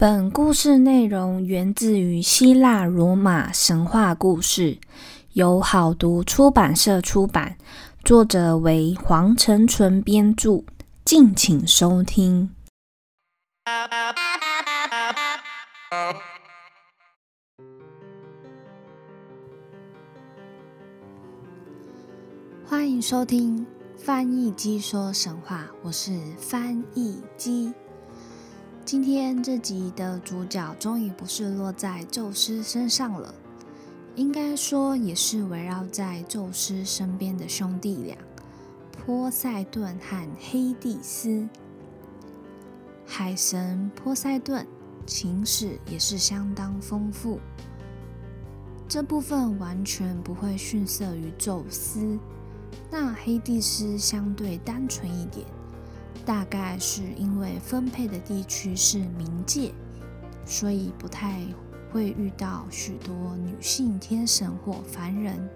本故事内容源自于希腊罗马神话故事，由好读出版社出版，作者为黄成纯编著。敬请收听。欢迎收听翻译机说神话，我是翻译机。今天这集的主角终于不是落在宙斯身上了，应该说也是围绕在宙斯身边的兄弟俩——波塞顿和黑帝斯。海神波塞顿情史也是相当丰富，这部分完全不会逊色于宙斯。那黑帝斯相对单纯一点。大概是因为分配的地区是冥界，所以不太会遇到许多女性天神或凡人。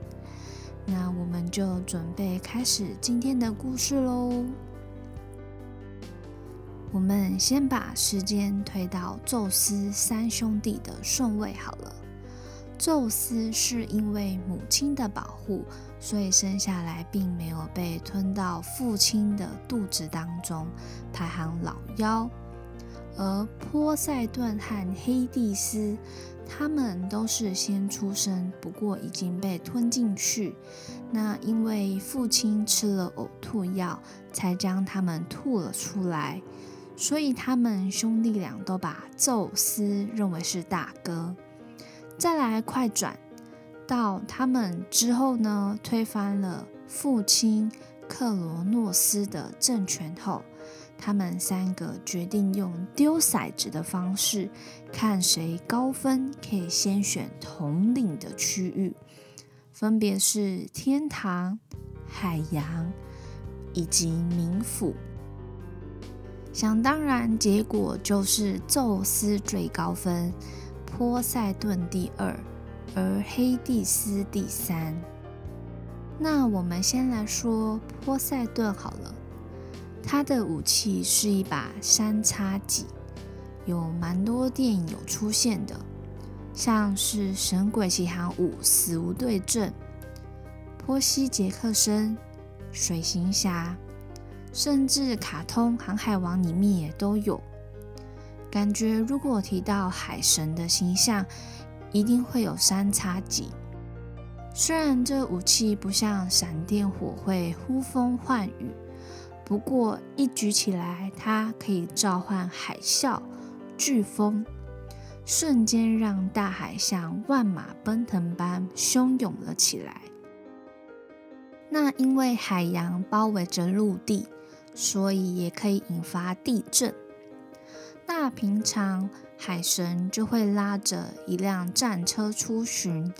那我们就准备开始今天的故事喽。我们先把时间推到宙斯三兄弟的顺位好了。宙斯是因为母亲的保护。所以生下来并没有被吞到父亲的肚子当中，排行老幺。而波塞顿和黑帝斯，他们都是先出生，不过已经被吞进去。那因为父亲吃了呕吐药，才将他们吐了出来。所以他们兄弟俩都把宙斯认为是大哥。再来快转。到他们之后呢，推翻了父亲克罗诺斯的政权后，他们三个决定用丢骰子的方式，看谁高分可以先选统领的区域，分别是天堂、海洋以及冥府。想当然，结果就是宙斯最高分，波塞顿第二。而黑帝斯第三，那我们先来说波塞顿好了。他的武器是一把三叉戟，有蛮多电影有出现的，像是《神鬼奇航五：死无对证》、《波西·杰克森》、《水行侠》，甚至卡通《航海王》里面也都有。感觉如果提到海神的形象，一定会有三叉戟。虽然这武器不像闪电火会呼风唤雨，不过一举起来，它可以召唤海啸、飓风，瞬间让大海像万马奔腾般汹涌了起来。那因为海洋包围着陆地，所以也可以引发地震。那平常。海神就会拉着一辆战车出巡，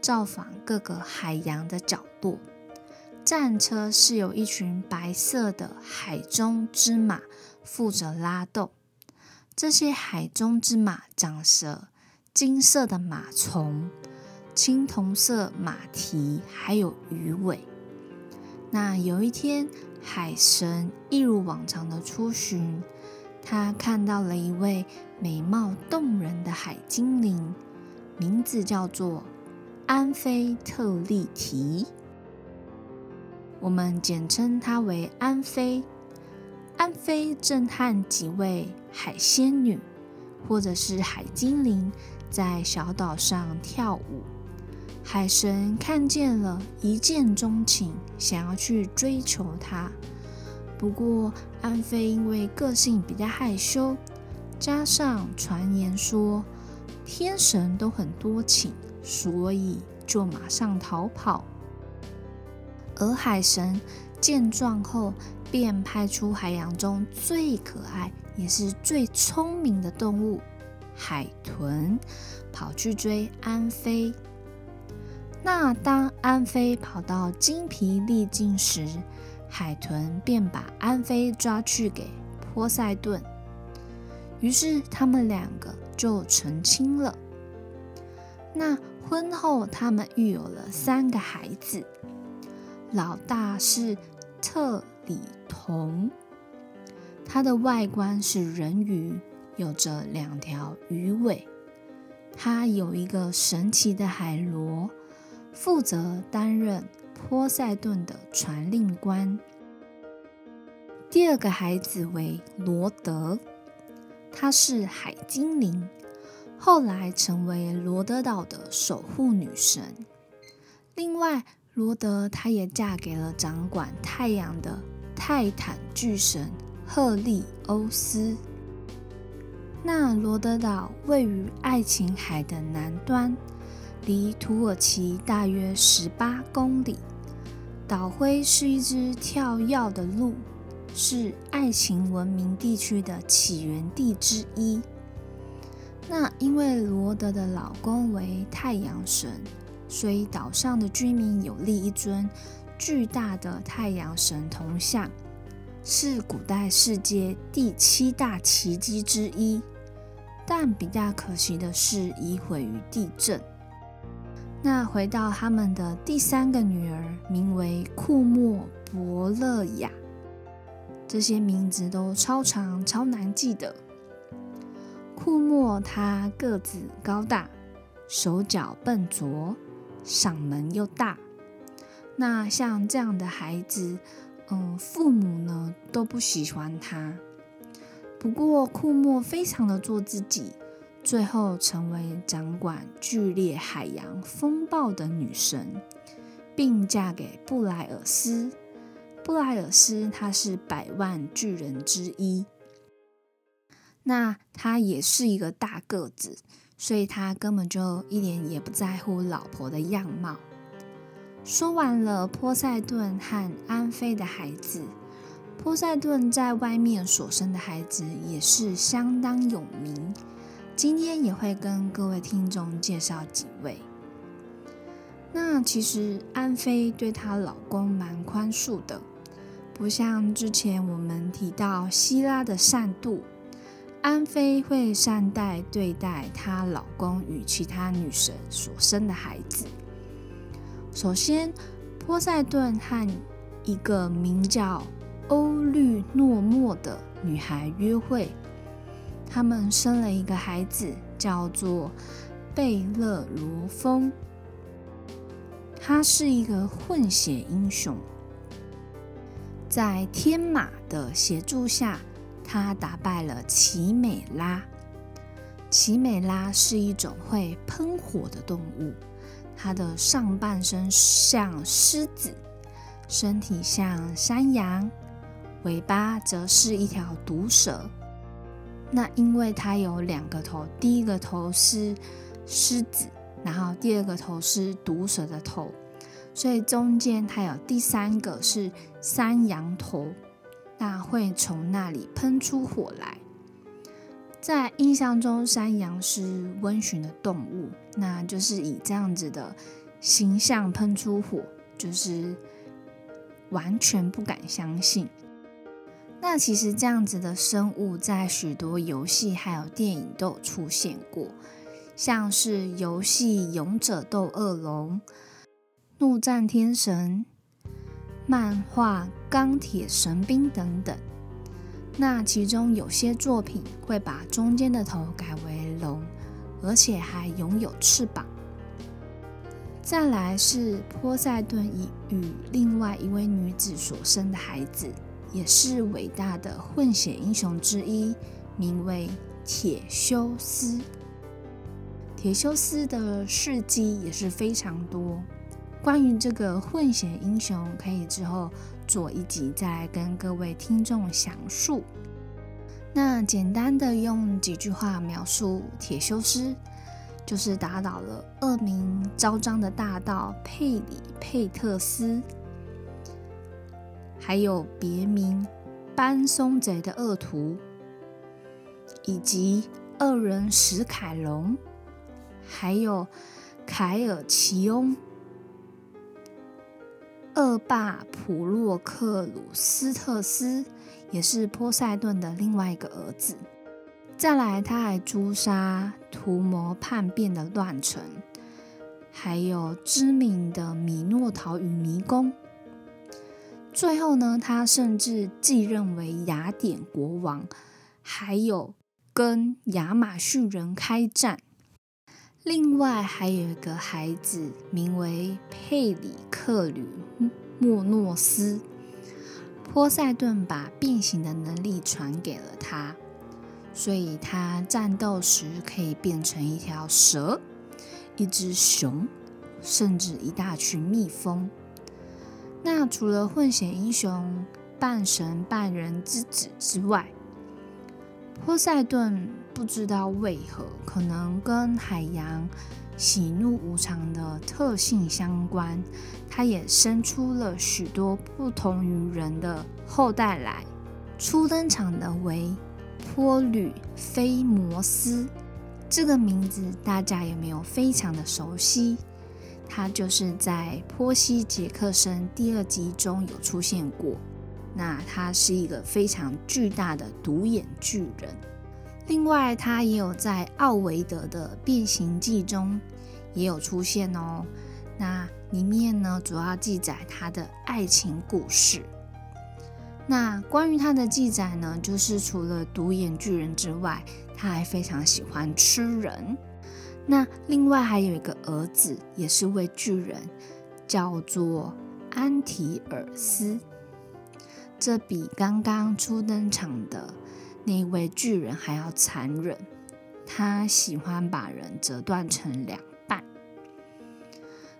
造访各个海洋的角落。战车是由一群白色的海中之马负责拉动。这些海中之马长着金色的马丛、青铜色马蹄，还有鱼尾。那有一天，海神一如往常的出巡。他看到了一位美貌动人的海精灵，名字叫做安菲特利提，我们简称她为安菲。安菲正和几位海仙女或者是海精灵在小岛上跳舞，海神看见了，一见钟情，想要去追求她。不过，安菲因为个性比较害羞，加上传言说天神都很多情，所以就马上逃跑。而海神见状后，便派出海洋中最可爱也是最聪明的动物——海豚，跑去追安菲。那当安菲跑到精疲力尽时，海豚便把安菲抓去给波塞顿，于是他们两个就成亲了。那婚后，他们育有了三个孩子，老大是特里同，他的外观是人鱼，有着两条鱼尾，他有一个神奇的海螺，负责担任波塞顿的传令官。第二个孩子为罗德，她是海精灵，后来成为罗德岛的守护女神。另外，罗德她也嫁给了掌管太阳的泰坦巨神赫利欧斯。那罗德岛位于爱琴海的南端，离土耳其大约十八公里。岛徽是一只跳跃的鹿，是爱情文明地区的起源地之一。那因为罗德的老公为太阳神，所以岛上的居民有立一尊巨大的太阳神铜像，是古代世界第七大奇迹之一。但比较可惜的是，已毁于地震。那回到他们的第三个女儿，名为库莫伯勒雅，这些名字都超长、超难记的。库莫她个子高大，手脚笨拙，嗓门又大。那像这样的孩子，嗯，父母呢都不喜欢他。不过，库莫非常的做自己，最后成为掌管剧烈海洋风暴的女神，并嫁给布莱尔斯。布莱尔斯他是百万巨人之一，那他也是一个大个子，所以他根本就一点也不在乎老婆的样貌。说完了波塞顿和安菲的孩子。波塞顿在外面所生的孩子也是相当有名，今天也会跟各位听众介绍几位。那其实安菲对她老公蛮宽恕的，不像之前我们提到希拉的善妒，安菲会善待对待她老公与其他女神所生的孩子。首先，波塞顿和一个名叫欧律诺莫的女孩约会，他们生了一个孩子，叫做贝勒罗峰。他是一个混血英雄，在天马的协助下，他打败了奇美拉。奇美拉是一种会喷火的动物，它的上半身像狮子，身体像山羊。尾巴则是一条毒蛇。那因为它有两个头，第一个头是狮子，然后第二个头是毒蛇的头，所以中间还有第三个是山羊头，那会从那里喷出火来。在印象中，山羊是温驯的动物，那就是以这样子的形象喷出火，就是完全不敢相信。那其实这样子的生物在许多游戏还有电影都有出现过，像是游戏《勇者斗恶龙》、《怒战天神》、漫画《钢铁神兵》等等。那其中有些作品会把中间的头改为龙，而且还拥有翅膀。再来是波塞顿以与另外一位女子所生的孩子。也是伟大的混血英雄之一，名为铁修斯。铁修斯的事迹也是非常多。关于这个混血英雄，可以之后做一集再跟各位听众详述。那简单的用几句话描述铁修斯，就是打倒了恶名昭彰的大盗佩里佩特斯。还有别名班松贼的恶徒，以及恶人史凯龙，还有凯尔奇翁，恶霸普洛克鲁斯特斯也是波塞顿的另外一个儿子。再来，他还诛杀图谋叛变的乱臣，还有知名的米诺陶与迷宫。最后呢，他甚至继任为雅典国王，还有跟亚马逊人开战。另外还有一个孩子，名为佩里克吕莫诺斯。波塞顿把变形的能力传给了他，所以他战斗时可以变成一条蛇、一只熊，甚至一大群蜜蜂。那除了混血英雄半神半人之子之外，波塞顿不知道为何，可能跟海洋喜怒无常的特性相关，它也生出了许多不同于人的后代来。初登场的为波吕菲摩斯，这个名字大家有没有非常的熟悉？他就是在《波西·杰克森》第二集中有出现过。那他是一个非常巨大的独眼巨人，另外他也有在奥维德的《变形记》中也有出现哦。那里面呢，主要记载他的爱情故事。那关于他的记载呢，就是除了独眼巨人之外，他还非常喜欢吃人。那另外还有一个儿子，也是位巨人，叫做安提尔斯。这比刚刚初登场的那位巨人还要残忍。他喜欢把人折断成两半。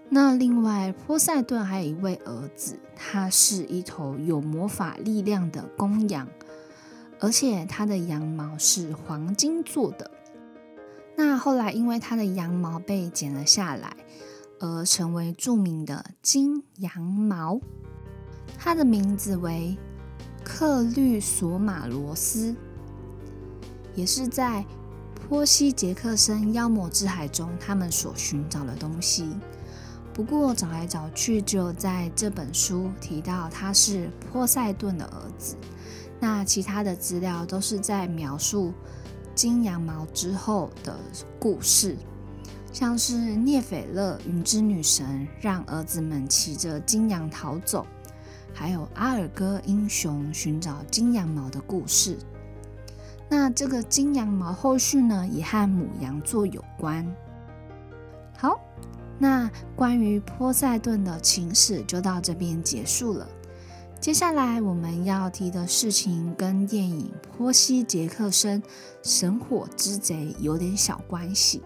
那另外，波塞顿还有一位儿子，他是一头有魔法力量的公羊，而且他的羊毛是黄金做的。那后来，因为他的羊毛被剪了下来，而成为著名的金羊毛。他的名字为。克律索马罗斯也是在波西·杰克森妖魔之海中，他们所寻找的东西。不过找来找去，只有在这本书提到他是波塞顿的儿子。那其他的资料都是在描述金羊毛之后的故事，像是涅斐勒云之女神让儿子们骑着金羊逃走。还有阿尔戈英雄寻找金羊毛的故事。那这个金羊毛后续呢，也和母羊座有关。好，那关于波塞顿的情史就到这边结束了。接下来我们要提的事情跟电影《波西·杰克森：神火之贼》有点小关系。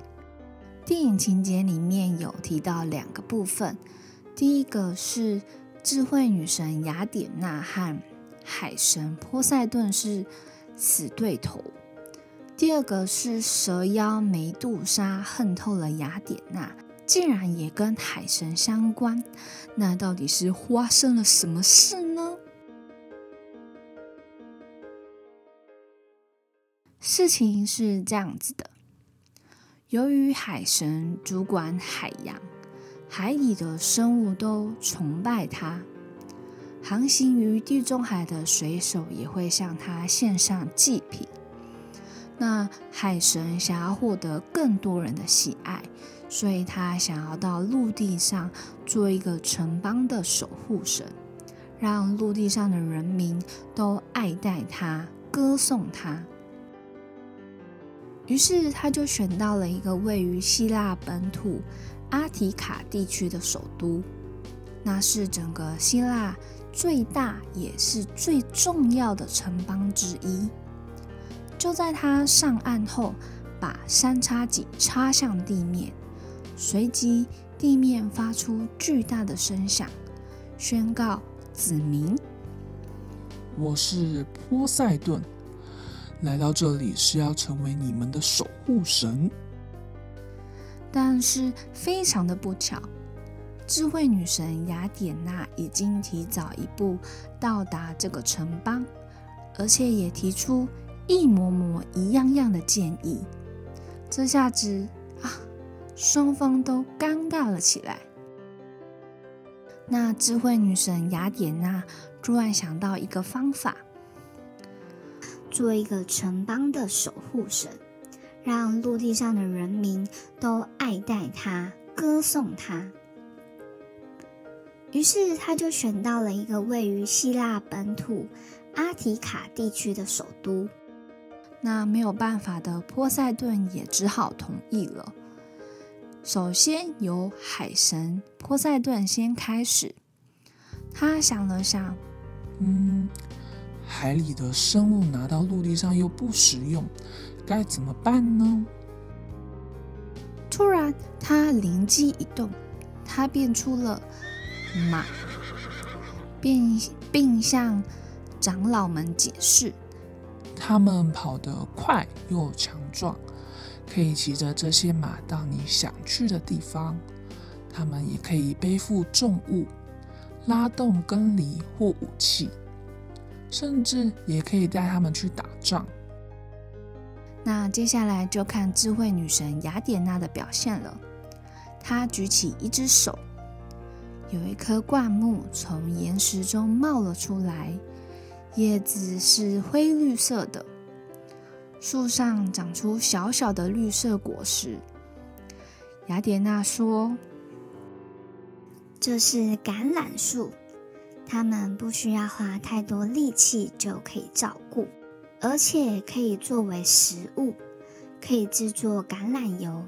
电影情节里面有提到两个部分，第一个是。智慧女神雅典娜和海神波塞顿是死对头。第二个是蛇妖梅杜莎恨透了雅典娜，竟然也跟海神相关。那到底是发生了什么事呢？事情是这样子的：由于海神主管海洋。海里的生物都崇拜他，航行于地中海的水手也会向他献上祭品。那海神想要获得更多人的喜爱，所以他想要到陆地上做一个城邦的守护神，让陆地上的人民都爱戴他、歌颂他。于是他就选到了一个位于希腊本土。阿提卡地区的首都，那是整个希腊最大也是最重要的城邦之一。就在他上岸后，把三叉戟插向地面，随即地面发出巨大的声响，宣告子民：“我是波塞顿，来到这里是要成为你们的守护神。”但是非常的不巧，智慧女神雅典娜已经提早一步到达这个城邦，而且也提出一模模一样样的建议。这下子啊，双方都尴尬了起来。那智慧女神雅典娜突然想到一个方法，做一个城邦的守护神。让陆地上的人民都爱戴她，歌颂她。于是，他就选到了一个位于希腊本土阿提卡地区的首都。那没有办法的波塞顿也只好同意了。首先由海神波塞顿先开始，他想了想，嗯，海里的生物拿到陆地上又不实用，该怎么办呢？突然，他灵机一动，他变出了马，并并向长老们解释：他们跑得快又强壮，可以骑着这些马到你想去的地方。他们也可以背负重物，拉动耕犁或武器，甚至也可以带他们去打仗。那接下来就看智慧女神雅典娜的表现了。她举起一只手，有一棵灌木从岩石中冒了出来，叶子是灰绿色的，树上长出小小的绿色果实。雅典娜说：“这是橄榄树，它们不需要花太多力气就可以照顾。”而且可以作为食物，可以制作橄榄油，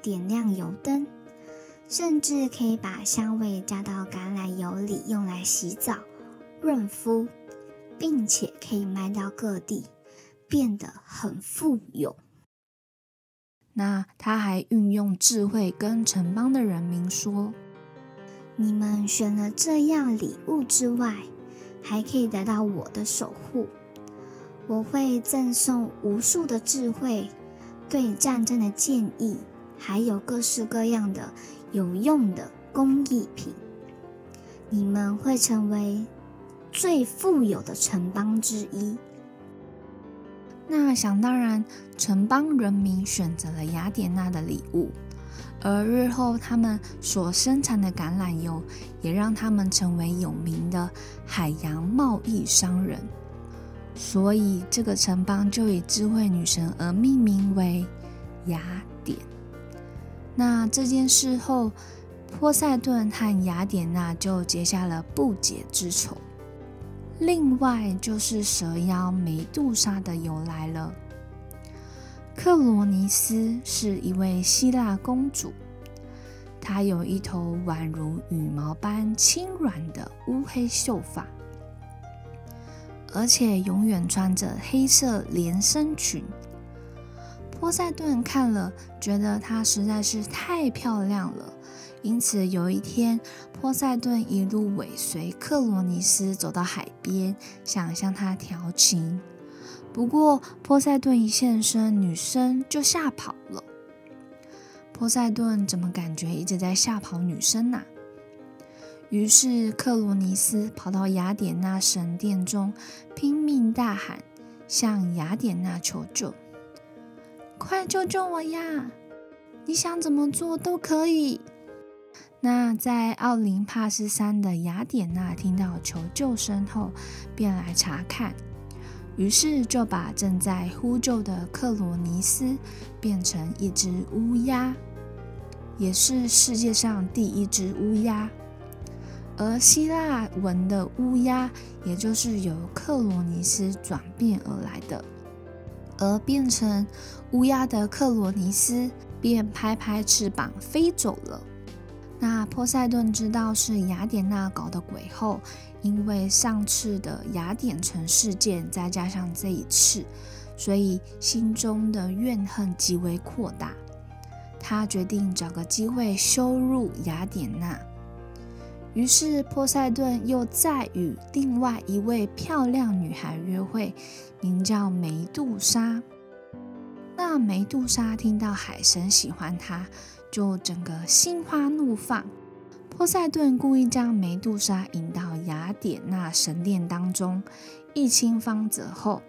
点亮油灯，甚至可以把香味加到橄榄油里，用来洗澡、润肤，并且可以卖到各地，变得很富有。那他还运用智慧跟城邦的人民说：“你们选了这样礼物之外，还可以得到我的守护。”我会赠送无数的智慧、对战争的建议，还有各式各样的有用的工艺品。你们会成为最富有的城邦之一。那想当然，城邦人民选择了雅典娜的礼物，而日后他们所生产的橄榄油，也让他们成为有名的海洋贸易商人。所以，这个城邦就以智慧女神而命名为雅典。那这件事后，波塞顿和雅典娜就结下了不解之仇。另外，就是蛇妖梅杜莎的由来了。克罗尼斯是一位希腊公主，她有一头宛如羽毛般轻软的乌黑秀发。而且永远穿着黑色连身裙。波塞顿看了，觉得她实在是太漂亮了，因此有一天，波塞顿一路尾随克罗尼斯走到海边，想向她调情。不过，波塞顿一现身，女生就吓跑了。波塞顿怎么感觉一直在吓跑女生呢？于是，克罗尼斯跑到雅典娜神殿中，拼命大喊，向雅典娜求救：“快救救我呀！你想怎么做都可以。”那在奥林帕斯山的雅典娜听到求救声后，便来查看，于是就把正在呼救的克罗尼斯变成一只乌鸦，也是世界上第一只乌鸦。而希腊文的乌鸦，也就是由克罗尼斯转变而来的。而变成乌鸦的克罗尼斯便拍拍翅膀飞走了。那波塞顿知道是雅典娜搞的鬼后，因为上次的雅典城事件，再加上这一次，所以心中的怨恨极为扩大。他决定找个机会羞辱雅典娜。于是，波塞顿又再与另外一位漂亮女孩约会，名叫梅杜莎。那梅杜莎听到海神喜欢她，就整个心花怒放。波塞顿故意将梅杜莎引到雅典娜神殿当中，一清方泽后，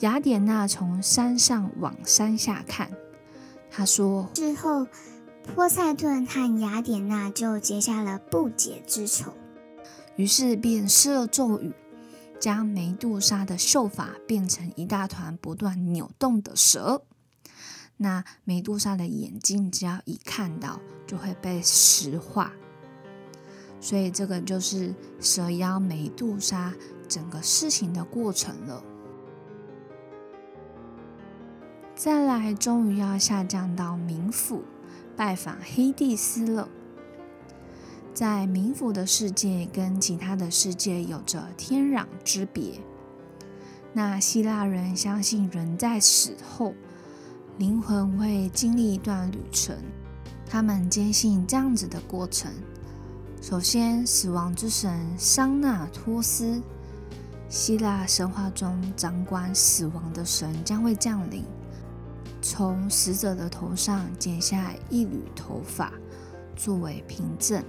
雅典娜从山上往山下看，她说：“之后。”波塞顿和雅典娜就结下了不解之仇，于是便施了咒语，将梅杜莎的秀发变成一大团不断扭动的蛇。那梅杜莎的眼睛只要一看到，就会被石化。所以这个就是蛇妖梅杜莎整个事情的过程了。再来，终于要下降到冥府拜访黑帝斯了。在冥府的世界跟其他的世界有着天壤之别。那希腊人相信人在死后，灵魂会经历一段旅程。他们坚信这样子的过程：首先，死亡之神桑纳托斯，希腊神话中掌管死亡的神将会降临，从死者的头上剪下一缕头发作为凭证。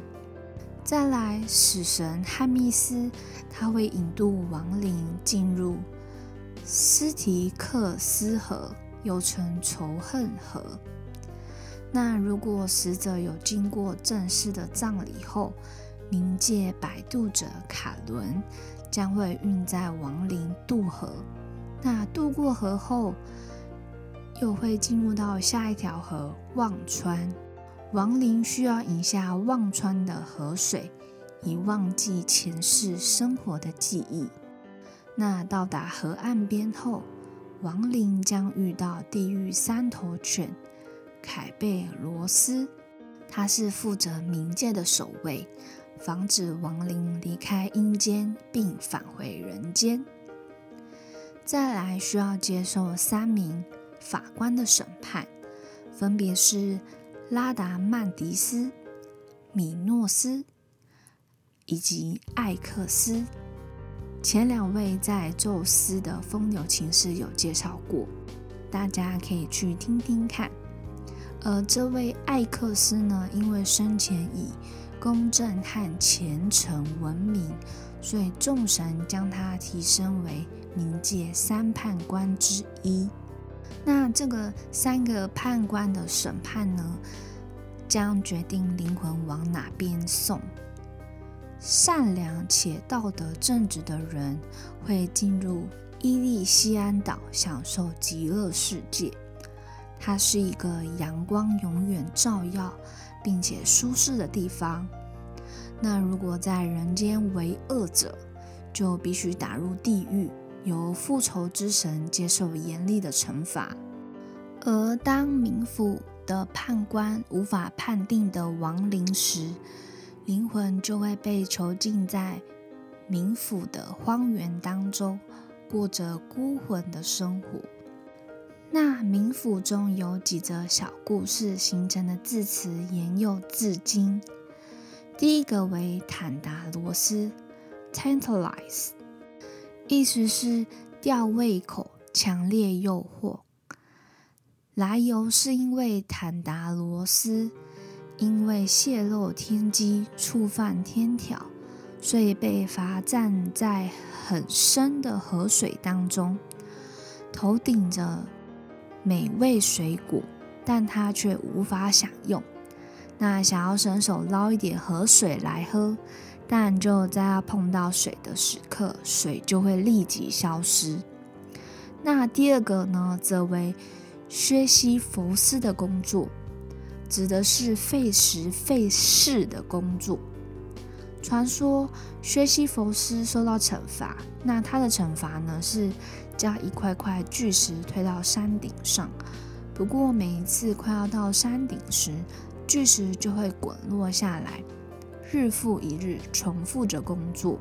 再来，死神汉密斯，他会引渡亡灵进入斯提克斯河，又称仇恨河。那如果死者有经过正式的葬礼后，冥界摆渡者卡伦将会运载亡灵渡河。那渡过河后，又会进入到下一条河忘川。亡灵需要饮下忘川的河水，以忘记前世生活的记忆。那到达河岸边后，亡灵将遇到地狱三头犬凯贝罗斯，他是负责冥界的守卫，防止亡灵离开阴间并返回人间。再来需要接受三名法官的审判，分别是。拉达曼迪斯、米诺斯以及艾克斯，前两位在宙斯的风流情事有介绍过，大家可以去听听看。而这位艾克斯呢，因为生前以公正和虔诚闻名，所以众神将他提升为冥界三判官之一。那这个三个判官的审判呢，将决定灵魂往哪边送。善良且道德正直的人会进入伊利西安岛，享受极乐世界。它是一个阳光永远照耀并且舒适的地方。那如果在人间为恶者，就必须打入地狱。由复仇之神接受严厉的惩罚，而当冥府的判官无法判定的亡灵时，灵魂就会被囚禁在冥府的荒原当中，过着孤魂的生活。那冥府中有几则小故事形成的字词沿用至今。第一个为坦达罗斯 （Tantalize）。意思是吊胃口、强烈诱惑。来由是因为坦达罗斯因为泄露天机、触犯天条，所以被罚站在很深的河水当中，头顶着美味水果，但他却无法享用。那想要伸手捞一点河水来喝。但就在他碰到水的时刻，水就会立即消失。那第二个呢，则为薛西弗斯的工作，指的是费时费事的工作。传说薛西弗斯受到惩罚，那他的惩罚呢是将一块块巨石推到山顶上。不过每一次快要到山顶时，巨石就会滚落下来。日复一日重复着工作，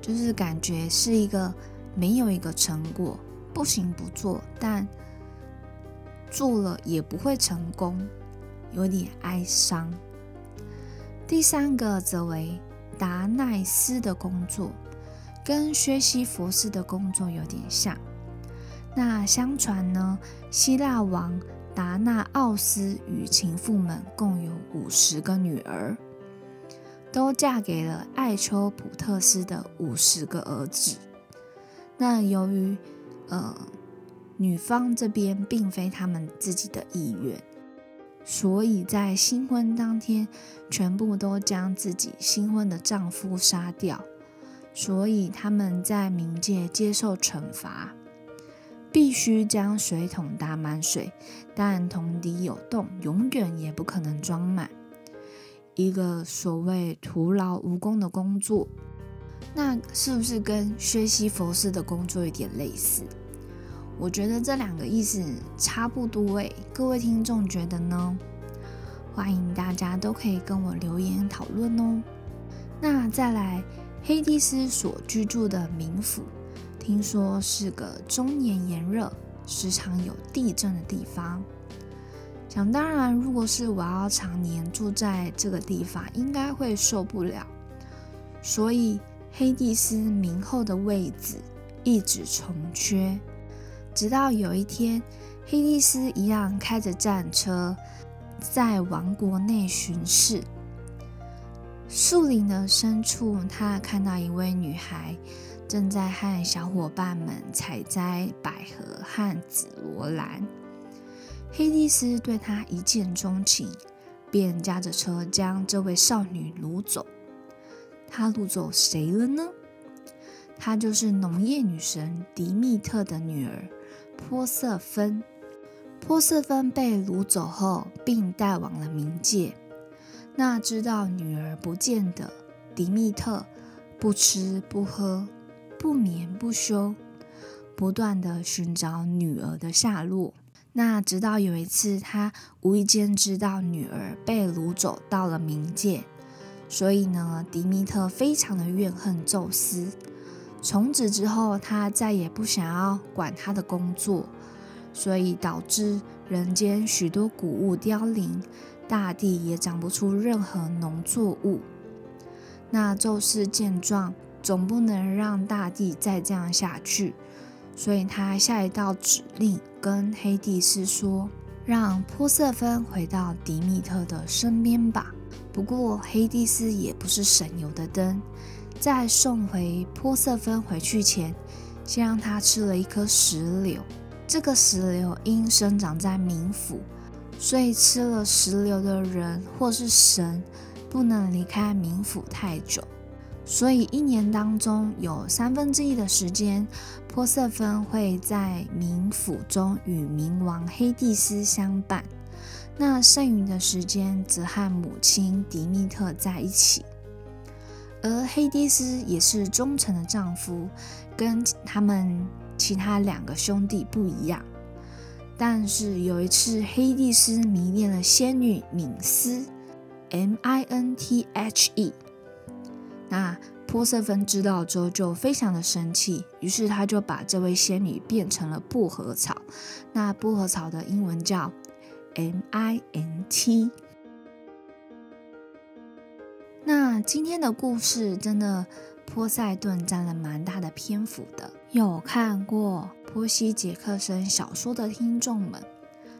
就是感觉是一个没有一个成果，不行不做，但做了也不会成功，有点哀伤。第三个则为达奈斯的工作，跟薛西弗斯的工作有点像。那相传呢，希腊王达纳奥斯与情妇们共有五十个女儿。都嫁给了艾丘普特斯的五十个儿子。那由于，呃，女方这边并非他们自己的意愿，所以在新婚当天，全部都将自己新婚的丈夫杀掉。所以他们在冥界接受惩罚，必须将水桶打满水，但桶底有洞，永远也不可能装满。一个所谓徒劳无功的工作，那是不是跟薛西佛斯的工作有点类似？我觉得这两个意思差不多诶，各位听众觉得呢？欢迎大家都可以跟我留言讨论哦。那再来，黑帝斯所居住的冥府，听说是个终年炎热、时常有地震的地方。想当然，如果是我要常年住在这个地方，应该会受不了。所以，黑帝斯冥后的位置一直重缺。直到有一天，黑帝斯一样开着战车在王国内巡视。树林的深处，他看到一位女孩正在和小伙伴们采摘百合和紫罗兰。黑帝斯对她一见钟情，便驾着车将这位少女掳走。他掳走谁了呢？她就是农业女神迪密特的女儿。波瑟芬，波瑟芬被掳走后，并带往了冥界。那知道女儿不见的迪密特，不吃不喝，不眠不休，不断的寻找女儿的下落。那直到有一次，他无意间知道女儿被掳走到了冥界，所以呢，迪米特非常的怨恨宙斯。从此之后，他再也不想要管他的工作，所以导致人间许多谷物凋零，大地也长不出任何农作物。那宙斯见状，总不能让大地再这样下去，所以他下一道指令，跟黑帝斯说：“让波瑟芬回到迪米特的身边吧。”不过，黑帝斯也不是省油的灯。在送回波瑟芬回去前，先让他吃了一颗石榴。这个石榴因生长在冥府，所以吃了石榴的人或是神不能离开冥府太久。所以一年当中有三分之一的时间，波瑟芬会在冥府中与冥王黑帝斯相伴，那剩余的时间则和母亲迪密特在一起。而黑帝斯也是忠诚的丈夫，跟他们其他两个兄弟不一样。但是有一次，黑帝斯迷恋了仙女敏斯 （M I N T H E）。那波瑟芬知道之后就非常的生气，于是他就把这位仙女变成了薄荷草。那薄荷草的英文叫 M I N T。那今天的故事真的，波塞顿占了蛮大的篇幅的。有看过波西·杰克森小说的听众们，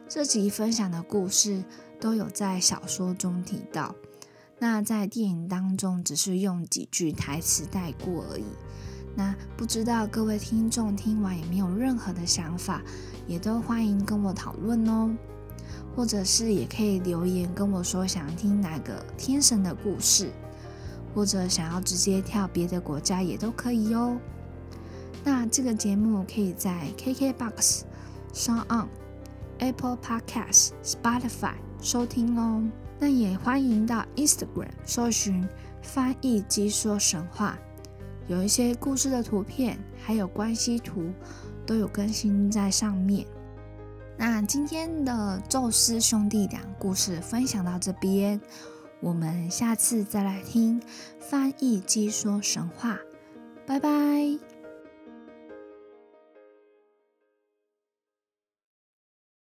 这集分享的故事都有在小说中提到。那在电影当中只是用几句台词带过而已。那不知道各位听众听完有没有任何的想法，也都欢迎跟我讨论哦。或者是也可以留言跟我说想听哪个天神的故事，或者想要直接跳别的国家也都可以哟。那这个节目可以在 KKBOX、Sound On、Apple Podcasts、Spotify 收听哦。那也欢迎到 Instagram 搜寻翻译机说神话，有一些故事的图片还有关系图都有更新在上面。那今天的宙斯兄弟俩故事分享到这边，我们下次再来听翻译机说神话，拜拜。